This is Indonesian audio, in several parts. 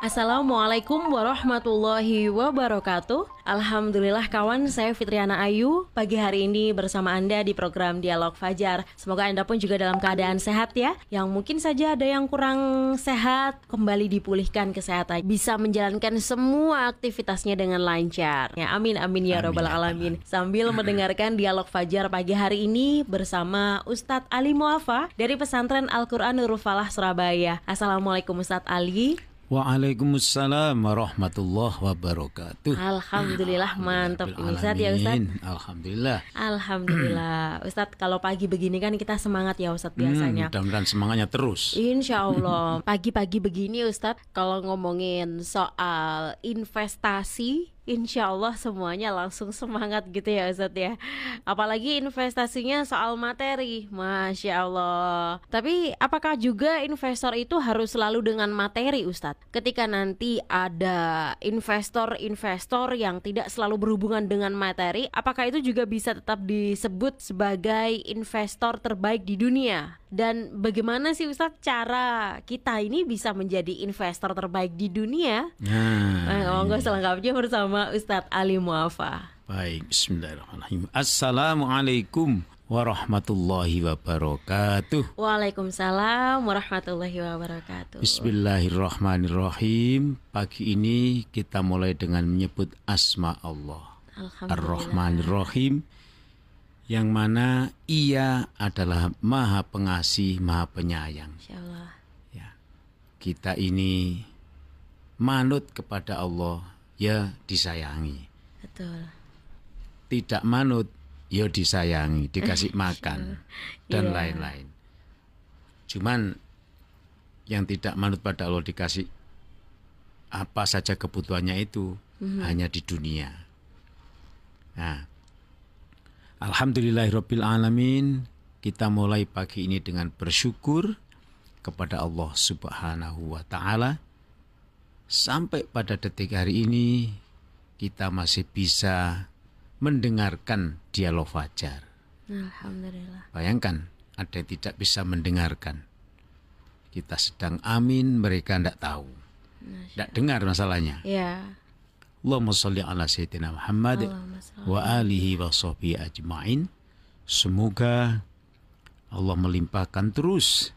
Assalamualaikum warahmatullahi wabarakatuh. Alhamdulillah kawan, saya Fitriana Ayu. Pagi hari ini bersama Anda di program Dialog Fajar. Semoga Anda pun juga dalam keadaan sehat ya. Yang mungkin saja ada yang kurang sehat Kembali dipulihkan kesehatan. Bisa menjalankan semua aktivitasnya dengan lancar. Ya, Amin amin ya robbal alamin. Sambil mendengarkan Dialog Fajar pagi hari ini Bersama Ustadz Ali Muafa Dari Pesantren Al-Quran Nurul Falah Surabaya. Assalamualaikum Ustadz Ali Waalaikumsalam warahmatullahi wabarakatuh. Alhamdulillah mantap ini Ustaz ya Ustaz. Alhamdulillah. Alhamdulillah. Ustaz kalau pagi begini kan kita semangat ya Ustaz hmm, biasanya. Hmm, mudah-mudahan semangatnya terus. Insya Allah. Pagi-pagi begini Ustaz kalau ngomongin soal investasi insya Allah semuanya langsung semangat gitu ya Ustadz ya Apalagi investasinya soal materi Masya Allah Tapi apakah juga investor itu harus selalu dengan materi Ustadz? Ketika nanti ada investor-investor yang tidak selalu berhubungan dengan materi Apakah itu juga bisa tetap disebut sebagai investor terbaik di dunia? Dan bagaimana sih Ustadz cara kita ini bisa menjadi investor terbaik di dunia? Nah, nah monggo selengkapnya bersama Ustadz Ali Muafa. Baik, Bismillahirrahmanirrahim. Assalamualaikum warahmatullahi wabarakatuh. Waalaikumsalam warahmatullahi wabarakatuh. Bismillahirrahmanirrahim. Pagi ini kita mulai dengan menyebut asma Allah. Ar-Rahmanirrahim yang mana ia adalah maha pengasih, maha penyayang. Ya. Kita ini manut kepada Allah, ya disayangi. Betul. Tidak manut, ya disayangi, dikasih makan, dan iya. lain-lain. Yeah. Cuman yang tidak manut pada Allah dikasih apa saja kebutuhannya itu mm -hmm. hanya di dunia. Nah, Alhamdulillahirabbil alamin. Kita mulai pagi ini dengan bersyukur kepada Allah Subhanahu wa taala. Sampai pada detik hari ini kita masih bisa mendengarkan dialog fajar. Alhamdulillah. Bayangkan ada yang tidak bisa mendengarkan. Kita sedang amin, mereka tidak tahu. Tidak dengar masalahnya. Ya. Allahumma salli ala Sayyidina Muhammad wa alihi wa sahbihi ajma'in. Semoga Allah melimpahkan terus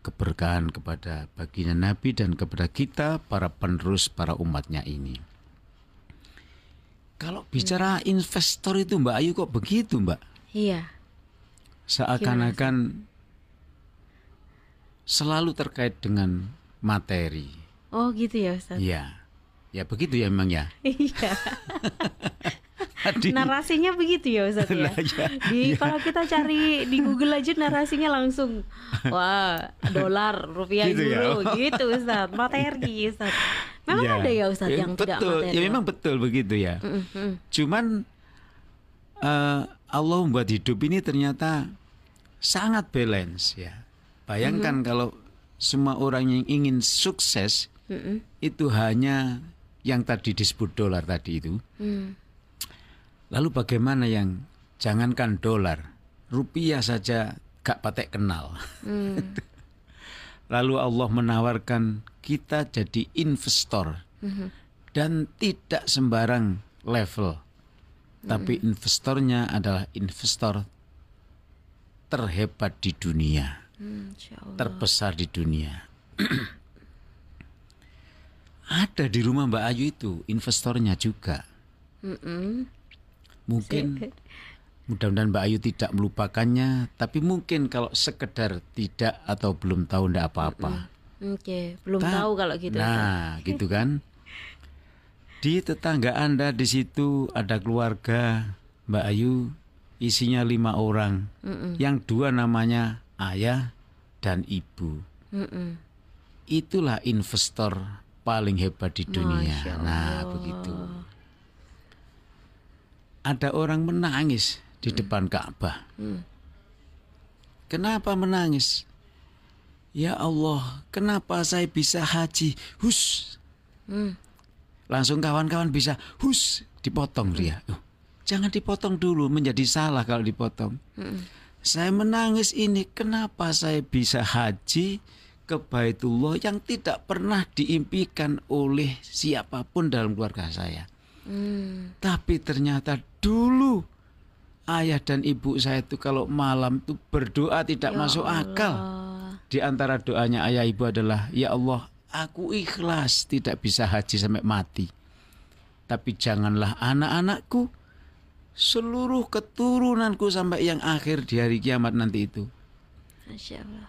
keberkahan kepada baginda Nabi dan kepada kita para penerus para umatnya ini. Kalau bicara investor itu Mbak Ayu kok begitu Mbak? Iya. Seakan-akan selalu terkait dengan materi. Oh gitu ya Ustaz? Iya. Ya begitu ya memang ya. Iya. narasinya begitu ya Ustaz ya. ya di ya. kalau kita cari di Google aja narasinya langsung wah dolar, rupiah, gitu ya? euro ya? gitu Ustaz. Materi Ustaz. Memang ya. ada ya Ustaz ya, yang betul. tidak materi. Ya memang betul begitu ya. Mm -hmm. Cuman uh, Allah membuat hidup ini ternyata sangat balance ya. Bayangkan mm -hmm. kalau semua orang yang ingin sukses mm -hmm. itu hanya yang tadi disebut dolar tadi itu. Hmm. Lalu bagaimana yang jangankan dolar, rupiah saja gak patek kenal. Hmm. Lalu Allah menawarkan kita jadi investor hmm. dan tidak sembarang level, hmm. tapi investornya adalah investor terhebat di dunia, hmm, terbesar di dunia. Ada di rumah Mbak Ayu itu investornya juga. Mm-mm. Mungkin mudah-mudahan Mbak Ayu tidak melupakannya, tapi mungkin kalau sekedar tidak atau belum tahu ndak apa-apa. Oke, okay. belum Ta- tahu kalau gitu. Nah, gitu kan. Di tetangga Anda di situ ada keluarga Mbak Ayu isinya lima orang, Mm-mm. yang dua namanya ayah dan ibu. Mm-mm. Itulah investor paling hebat di dunia. Nah, begitu. Ada orang menangis di hmm. depan Ka'bah. Hmm. Kenapa menangis? Ya Allah, kenapa saya bisa haji? Hus. Hmm. Langsung kawan-kawan bisa hus dipotong dia. Oh, jangan dipotong dulu, menjadi salah kalau dipotong. Saya menangis ini, kenapa saya bisa haji ke Baitullah yang tidak pernah diimpikan oleh siapa pun dalam keluarga saya. Mm. Tapi ternyata dulu ayah dan ibu saya itu kalau malam itu berdoa tidak Ya masuk akal. Allah. Di antara doanya ayah ibu adalah, Ya Allah, aku ikhlas tidak bisa haji sampai mati. Tapi janganlah anak-anakku, seluruh keturunanku sampai yang akhir di hari kiamat nanti itu.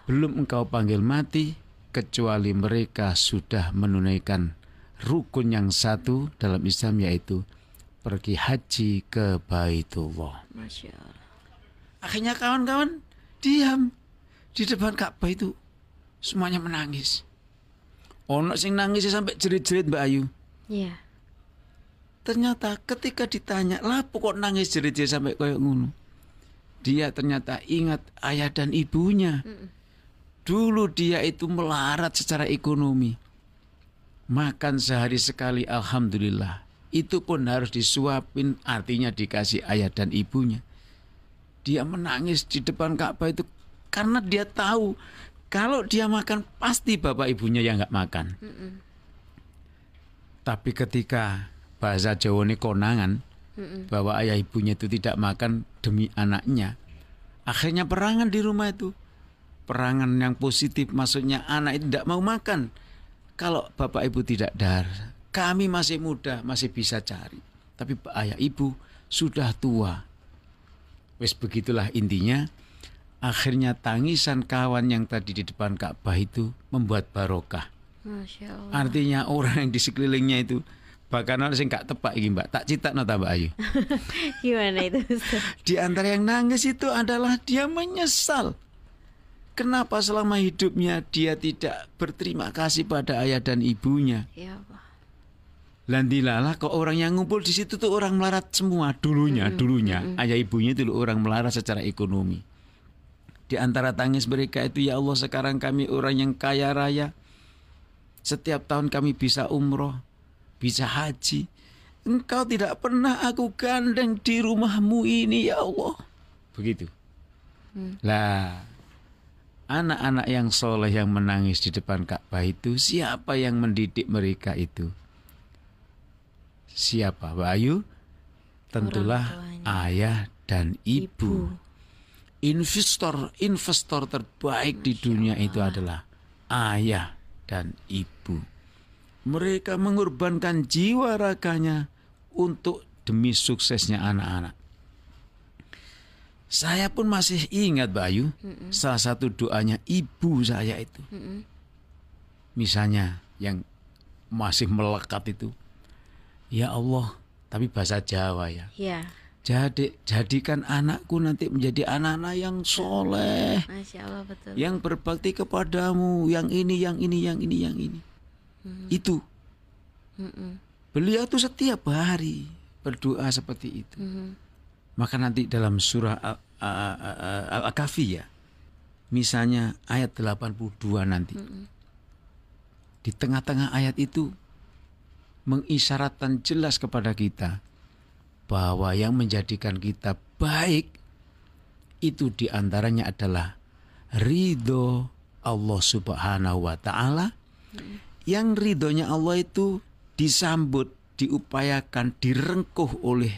Belum engkau panggil mati, kecuali mereka sudah menunaikan rukun yang satu dalam Islam yaitu pergi haji ke Baitullah. Masya Allah. Akhirnya kawan-kawan diam di depan Ka'bah itu semuanya menangis. Ono sing nangis sampai jerit-jerit Mbak Ayu. Iya. Ternyata ketika ditanya, lah kok nangis jerit-jerit sampai kayak ngono?" Dia ternyata ingat ayah dan ibunya. Dulu dia itu melarat secara ekonomi. Makan sehari sekali alhamdulillah. Itu pun harus disuapin artinya dikasih ayah dan ibunya. Dia menangis di depan Ka'bah itu karena dia tahu kalau dia makan pasti bapak ibunya yang nggak makan. Mm-mm. Tapi ketika bahasa Jawa ini konangan Mm-mm. bahwa ayah ibunya itu tidak makan demi anaknya, akhirnya perangan di rumah itu. Perangan yang positif maksudnya anak itu tidak mau makan. Kalau bapak ibu tidak dar, kami masih muda, masih bisa cari. Tapi ayah ibu sudah tua. Wes begitulah intinya. Akhirnya tangisan kawan yang tadi di depan Ka'bah itu membuat barokah. Artinya orang yang di sekelilingnya itu bahkan orang sing gak tepak iki Mbak. Tak cita nota Mbak Ayu. Gimana itu Ustaz? Di antara yang nangis itu adalah dia menyesal. Kenapa selama hidupnya dia tidak berterima kasih pada ayah dan ibunya? Ya Allah. Landilalah kok orang yang ngumpul di situ tuh orang melarat semua dulunya, dulunya ayah ibunya itu orang melarat secara ekonomi. Di antara tangis mereka itu ya Allah sekarang kami orang yang kaya raya. Setiap tahun kami bisa umroh, bisa haji. Engkau tidak pernah aku gandeng di rumahmu ini ya Allah. Begitu. Lah, anak-anak yang soleh yang menangis di depan Ka'bah itu siapa yang mendidik mereka itu? Siapa Bayu? Tentulah ayah dan ibu. Ibu. Investor investor terbaik di dunia itu adalah ayah dan ibu. Mereka mengorbankan jiwa raganya untuk demi suksesnya anak-anak. Saya pun masih ingat Bayu, salah satu doanya ibu saya itu. Mm-mm. Misalnya yang masih melekat itu, ya Allah, tapi bahasa Jawa ya. Ya. Jadi jadikan anakku nanti menjadi anak-anak yang soleh, Masya Allah betul. yang berbakti kepadamu, yang ini, yang ini, yang ini, yang ini. Itu Mm-mm. beliau tuh setiap hari berdoa seperti itu. Mhm. Maka nanti dalam surah Al- Al- Al- Al-Kahfi ya, misalnya ayat 82 nanti. Di tengah-tengah ayat itu mengisyaratkan jelas kepada kita bahwa yang menjadikan kita baik itu di antaranya adalah ridho Allah Subhanahu wa Ta'ala. Yang ridhonya Allah itu disambut, diupayakan, direngkuh oleh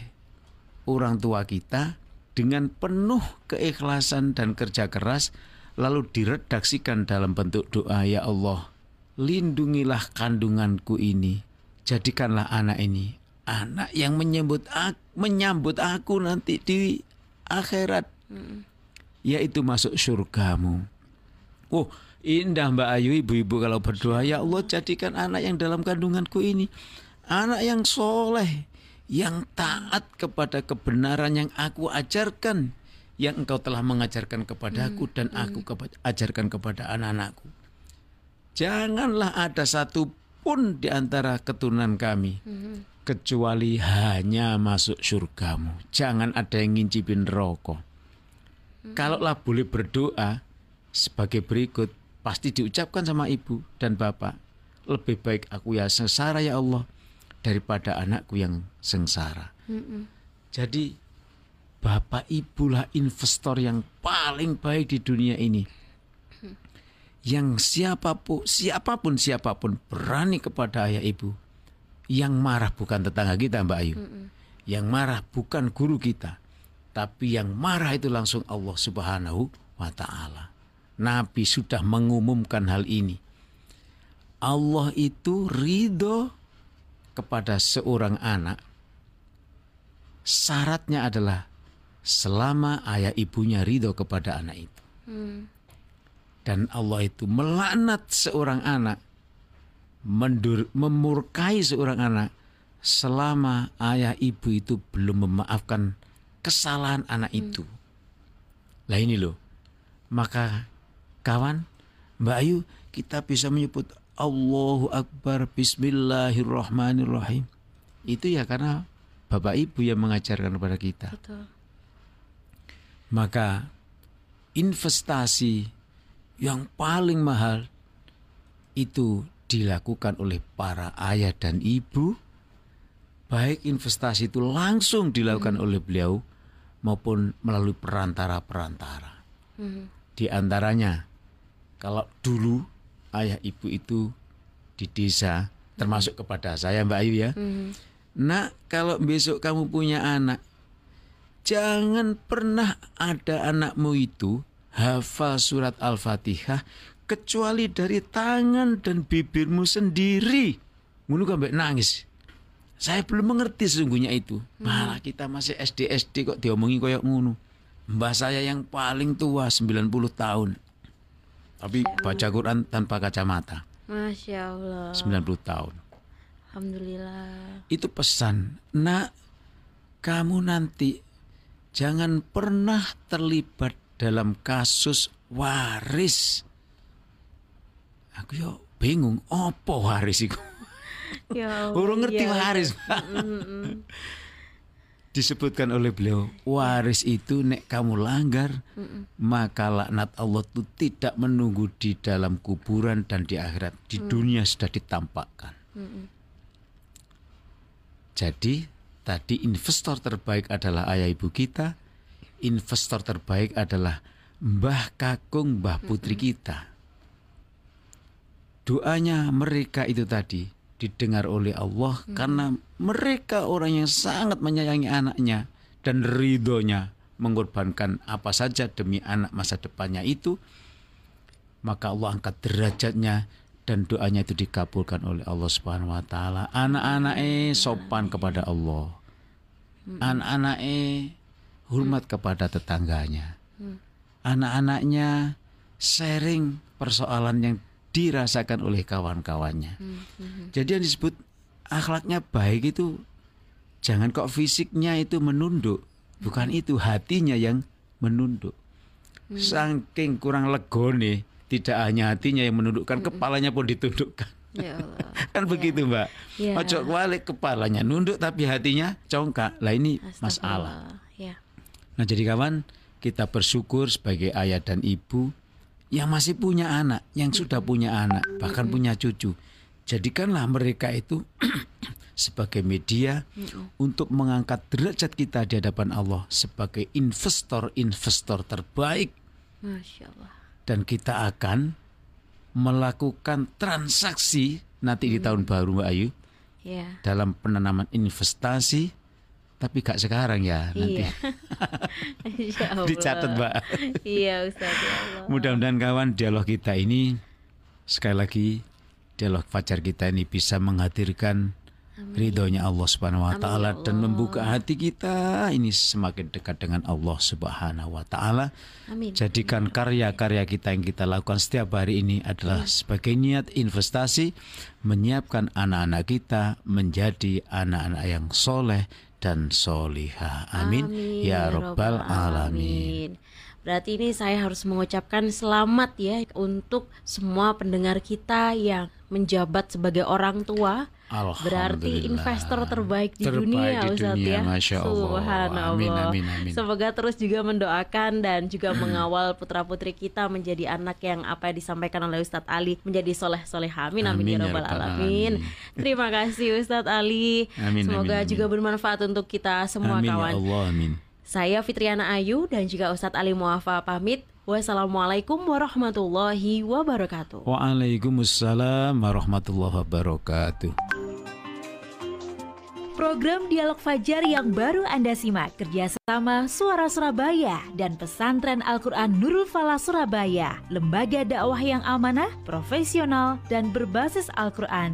orang tua kita dengan penuh keikhlasan dan kerja keras lalu diredaksikan dalam bentuk doa ya Allah lindungilah kandunganku ini jadikanlah anak ini anak yang menyambut aku, menyambut aku nanti di akhirat. Yaitu masuk surgamu. Oh indah Mbak Ayu ibu-ibu kalau berdoa ya Allah jadikan anak yang dalam kandunganku ini anak yang soleh yang taat kepada kebenaran yang aku ajarkan yang engkau telah mengajarkan kepadaku dan aku kepa- ajarkan kepada anak-anakku. Janganlah ada satu pun di antara keturunan kami kecuali hanya masuk surgamu. Jangan ada yang ngincipin rokok. Kalaulah boleh berdoa sebagai berikut pasti diucapkan sama ibu dan bapak lebih baik aku ya sengsara ya Allah daripada anakku yang sengsara Jadi bapak ibulah investor yang paling baik di dunia ini. Yang siapa pun siapa pun siapa pun berani kepada ayah ibu. Yang marah bukan tetangga kita Mbak Ayu. Yang marah bukan guru kita. Tapi yang marah itu langsung Allah Subhanahu wa taala. Nabi sudah mengumumkan hal ini. Allah itu ridho kepada seorang anak. Syaratnya adalah selama ayah ibunya ridho kepada anak itu. Dan Allah itu melaknat seorang anak, mendur, memurkai seorang anak selama ayah ibu itu belum memaafkan kesalahan anak itu. Lah ini loh. Maka kawan, Mbak Ayu, kita bisa menyebut Allahu Akbar Bismillahirrahmanirrahim. Itu ya karena Bapak Ibu yang mengajarkan kepada kita. Betul. Maka investasi yang paling mahal itu dilakukan oleh para ayah dan ibu baik investasi itu langsung dilakukan oleh beliau maupun melalui perantara-perantara. Di antaranya kalau dulu ayah ibu itu di desa termasuk kepada saya Mbak Ayu ya. Nak, kalau besok kamu punya anak Jangan pernah ada anakmu itu hafal surat Al-Fatihah kecuali dari tangan dan bibirmu sendiri. Ngono kan nangis. Saya belum mengerti sesungguhnya itu. Malah kita masih SD SD kok diomongi koyok ngono. Mbah saya yang paling tua 90 tahun. Tapi baca Quran tanpa kacamata. Masya Allah. 90 tahun. Alhamdulillah. Itu pesan. Nak, kamu nanti jangan pernah terlibat dalam kasus waris. Aku yo bingung, opo waris itu? Ya Urung ngerti iya. waris. Disebutkan oleh beliau, waris itu nek kamu langgar, maka laknat Allah itu tidak menunggu di dalam kuburan dan di akhirat. Di dunia sudah ditampakkan. Jadi tadi investor terbaik adalah ayah ibu kita, investor terbaik adalah Mbah Kakung, Mbah Putri kita. Doanya mereka itu tadi didengar oleh Allah karena mereka orang yang sangat menyayangi anaknya dan ridhonya mengorbankan apa saja demi anak masa depannya itu maka Allah angkat derajatnya dan doanya itu dikabulkan oleh Allah Subhanahu wa taala. Anak-anak eh sopan kepada Allah. Anak-anak eh hormat kepada tetangganya. Anak-anaknya sharing persoalan yang dirasakan oleh kawan-kawannya. Jadi yang disebut akhlaknya baik itu jangan kok fisiknya itu menunduk, bukan itu hatinya yang menunduk. Saking kurang legone, tidak hanya hatinya yang menundukkan, kepalanya pun ditundukkan. Ya Allah. kan begitu mbak. Ya. Ojo balik kepalanya nunduk tapi hatinya congkak. Lah ini masalah. Ya. Nah jadi kawan kita bersyukur sebagai ayah dan ibu yang masih punya anak, yang sudah punya anak, bahkan punya cucu. Jadikanlah mereka itu sebagai media untuk mengangkat derajat kita di hadapan Allah sebagai investor-investor terbaik Masya Allah. dan kita akan melakukan transaksi nanti di tahun baru Mbak Ayu Ya. dalam penanaman investasi tapi gak sekarang ya nanti Iya. Allah. dicatat Mbak. Iya Ustaz ya. Mudah-mudahan kawan dialog kita ini sekali lagi dialog fajar kita ini bisa menghadirkan ridhonya Allah Subhanahu wa taala ya dan Allah. membuka hati kita ini semakin dekat dengan Allah Subhanahu wa taala. Jadikan karya-karya kita yang kita lakukan setiap hari ini adalah sebagai niat investasi menyiapkan anak-anak kita menjadi anak-anak yang soleh dan solihah. Amin. Ya Rabbal Alamin. Berarti ini saya harus mengucapkan selamat ya untuk semua pendengar kita yang menjabat sebagai orang tua Berarti investor terbaik di Terbaik dunia di Ustaz dunia, ya. Masya Allah. Subhanallah. Amin, amin, amin. Semoga terus juga mendoakan dan juga mengawal putra-putri kita menjadi anak yang apa yang disampaikan oleh Ustadz Ali menjadi soleh soleh amin amin, Amin, ya ya alamin. alamin. Terima kasih Ustadz Ali. Amin, Semoga amin, juga amin. bermanfaat untuk kita semua amin kawan. ya Allah, amin. Saya Fitriana Ayu dan juga Ustadz Ali Muafa pamit. Wassalamualaikum warahmatullahi wabarakatuh. Waalaikumsalam warahmatullahi wabarakatuh. Program Dialog Fajar yang baru Anda simak kerjasama Suara Surabaya dan Pesantren Al-Quran Nurul Falah Surabaya, lembaga dakwah yang amanah, profesional, dan berbasis Al-Quran.